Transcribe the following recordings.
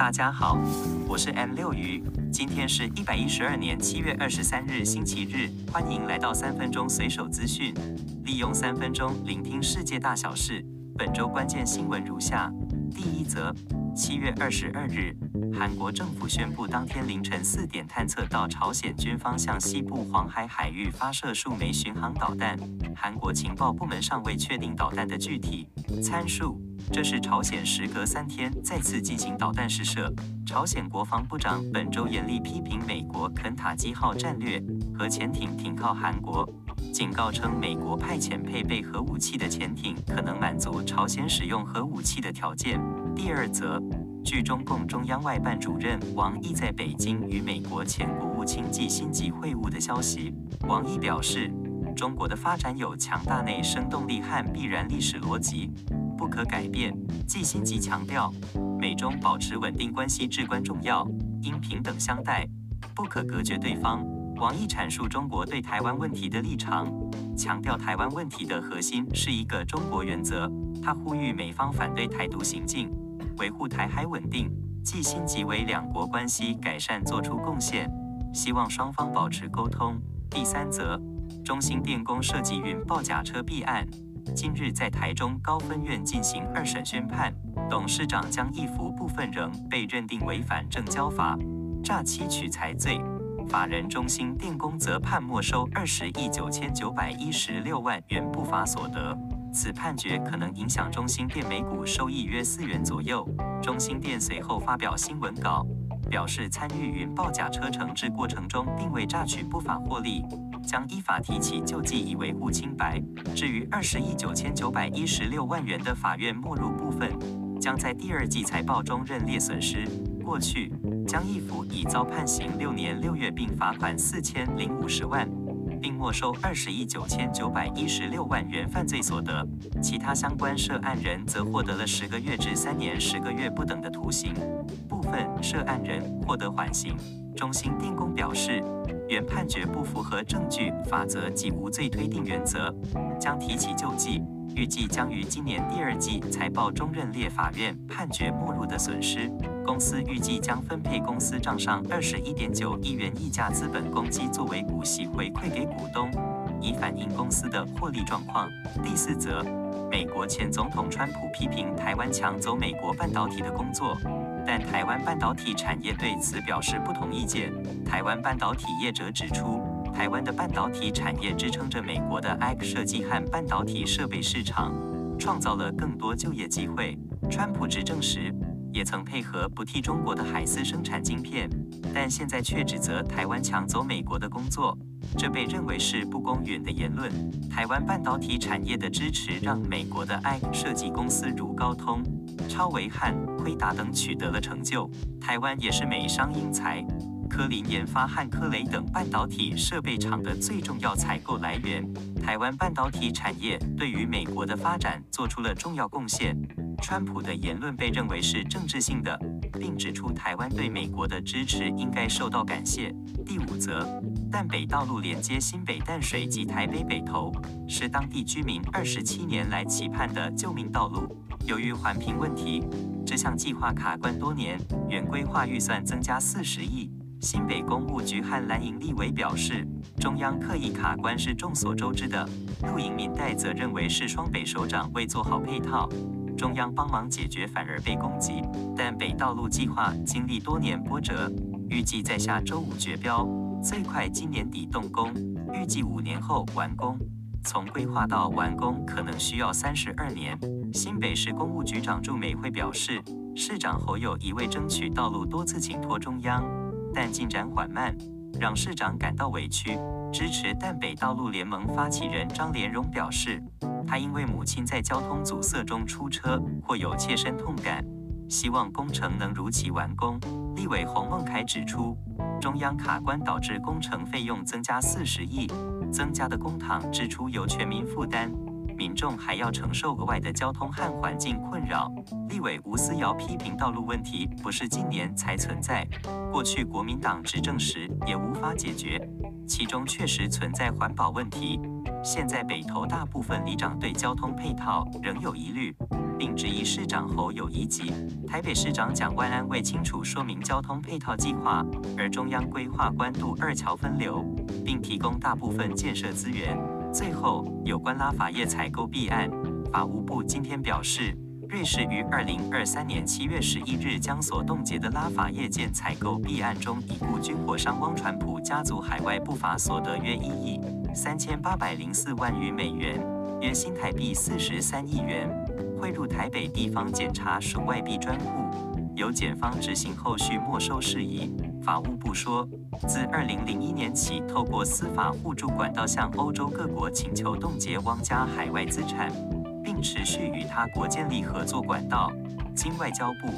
大家好，我是 M 六鱼，今天是一百一十二年七月二十三日星期日，欢迎来到三分钟随手资讯，利用三分钟聆听世界大小事。本周关键新闻如下：第一则。七月二十二日，韩国政府宣布，当天凌晨四点探测到朝鲜军方向西部黄海海域发射数枚巡航导弹。韩国情报部门尚未确定导弹的具体参数。这是朝鲜时隔三天再次进行导弹试射。朝鲜国防部长本周严厉批评美国肯塔基号战略核潜艇停靠韩国，警告称美国派遣配备核武器的潜艇可能满足朝鲜使用核武器的条件。第二则，据中共中央外办主任王毅在北京与美国前国务卿季辛吉会晤的消息，王毅表示，中国的发展有强大内生动力和必然历史逻辑，不可改变。季新吉强调，美中保持稳定关系至关重要，应平等相待，不可隔绝对方。王毅阐述中国对台湾问题的立场，强调台湾问题的核心是一个中国原则。他呼吁美方反对台独行径，维护台海稳定。季新吉为两国关系改善做出贡献，希望双方保持沟通。第三则，中兴电工设计云报假车弊案，今日在台中高分院进行二审宣判，董事长江义福部分仍被认定违反证交法、诈欺取财罪。法人中心电工则判没收二十亿九千九百一十六万元不法所得。此判决可能影响中心电每股收益约四元左右。中心电随后发表新闻稿，表示参与云报假车重制过程中并未榨取不法获利，将依法提起救济以维护清白。至于二十亿九千九百一十六万元的法院没入部分，将在第二季财报中认列损失。过去。江义福已遭判刑六年六月，并罚款四千零五十万，并没收二十亿九千九百一十六万元犯罪所得。其他相关涉案人则获得了十个月至三年十个月不等的徒刑，部分涉案人获得缓刑。中兴电工表示，原判决不符合证据法则及无罪推定原则，将提起救济，预计将于今年第二季财报中认列法院判决没入的损失。公司预计将分配公司账上二十一点九亿元溢价资本公积作为股息回馈给股东，以反映公司的获利状况。第四则，美国前总统川普批评台湾抢走美国半导体的工作，但台湾半导体产业对此表示不同意见。台湾半导体业者指出，台湾的半导体产业支撑着美国的 IC 设计和半导体设备市场，创造了更多就业机会。川普执政时，也曾配合不替中国的海思生产晶片，但现在却指责台湾抢走美国的工作，这被认为是不公允的言论。台湾半导体产业的支持让美国的 IC 设计公司如高通、超维汉辉达等取得了成就。台湾也是美商英才、科林研发和科雷等半导体设备厂的最重要采购来源。台湾半导体产业对于美国的发展做出了重要贡献。川普的言论被认为是政治性的，并指出台湾对美国的支持应该受到感谢。第五则，淡北道路连接新北淡水及台北北投，是当地居民二十七年来期盼的救命道路。由于环评问题，这项计划卡关多年，原规划预算增加四十亿。新北公务局和蓝营立委表示，中央刻意卡关是众所周知的。绿营民代则认为是双北首长未做好配套。中央帮忙解决，反而被攻击。但北道路计划经历多年波折，预计在下周五决标，最快今年底动工，预计五年后完工。从规划到完工可能需要三十二年。新北市公务局长祝美惠表示，市长侯友宜为争取道路多次请托中央，但进展缓慢，让市长感到委屈。支持淡北道路联盟发起人张连荣表示。他因为母亲在交通阻塞中出车，或有切身痛感，希望工程能如期完工。立委洪孟楷指出，中央卡关导致工程费用增加四十亿，增加的公帑支出由全民负担，民众还要承受额外的交通和环境困扰。立委吴思瑶批评道路问题不是今年才存在，过去国民党执政时也无法解决，其中确实存在环保问题。现在北投大部分里长对交通配套仍有疑虑，并质疑市长侯友宜及台北市长蒋万安未清楚说明交通配套计划，而中央规划关渡二桥分流，并提供大部分建设资源。最后，有关拉法叶采购弊案，法务部今天表示，瑞士于二零二三年七月十一日将所冻结的拉法叶舰采购弊案中已故军火商汪传普家族海外不法所得约一亿三千八百零四万余美元，约新台币四十三亿元，汇入台北地方检察署外币专户，由检方执行后续没收事宜。法务部说，自二零零一年起，透过司法互助管道向欧洲各国请求冻结汪家海外资产。并持续与他国建立合作管道，经外交部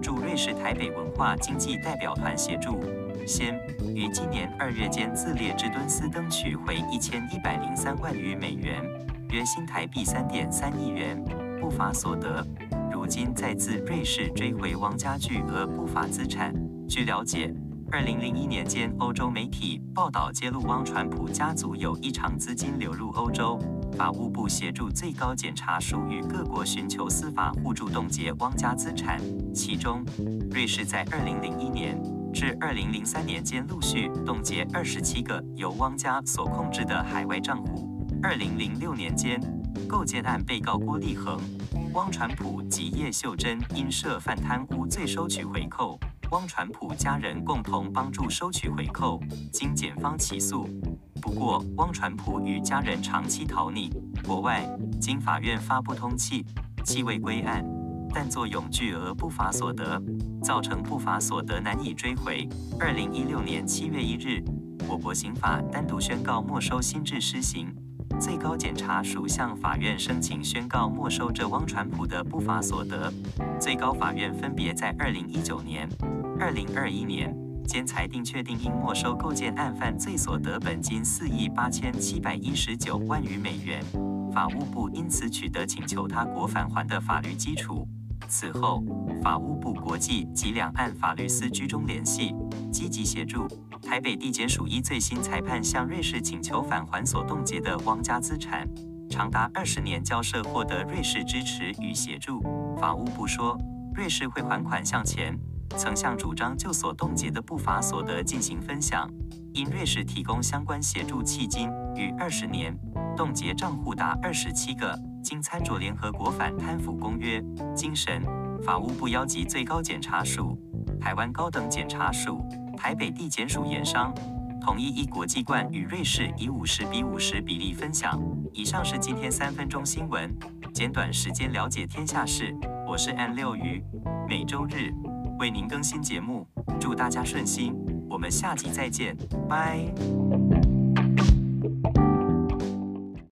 驻瑞士台北文化经济代表团协助，先于今年二月间自列支敦斯登取回一千一百零三万余美元，约新台币三点三亿元不法所得，如今再自瑞士追回汪家巨额不法资产。据了解，二零零一年间，欧洲媒体报道揭露汪传普家族有异常资金流入欧洲。法务部协助最高检察署与各国寻求司法互助冻结汪家资产，其中，瑞士在二零零一年至二零零三年间陆续冻结二十七个由汪家所控制的海外账户。二零零六年间，构建案被告郭立恒、汪传普及叶秀珍因涉犯贪污罪收取回扣，汪传普家人共同帮助收取回扣，经检方起诉。不过，汪传普与家人长期逃匿国外，经法院发布通缉，其未归案，但作永巨额不法所得，造成不法所得难以追回。二零一六年七月一日，我国刑法单独宣告没收新制施行，最高检察署向法院申请宣告没收这汪传普的不法所得，最高法院分别在二零一九年、二零二一年。兼裁定确定应没收构建案犯罪所得本金四亿八千七百一十九万余美元，法务部因此取得请求他国返还的法律基础。此后，法务部国际及两岸法律司居中联系，积极协助台北地检署依最新裁判向瑞士请求返还所冻结的汪家资产，长达二十年交涉获得瑞士支持与协助。法务部说，瑞士会还款向前。曾向主张就所冻结的不法所得进行分享，因瑞士提供相关协助，迄今逾二十年，冻结账户达二十七个。经参酌联合国反贪腐公约精神，法务部邀集最高检察署、台湾高等检察署、台北地检署研商，统一依国际惯与瑞士以五十比五十比例分享。以上是今天三分钟新闻，简短时间了解天下事。我是 N 六鱼，每周日。为您更新节目，祝大家顺心，我们下集再见，拜。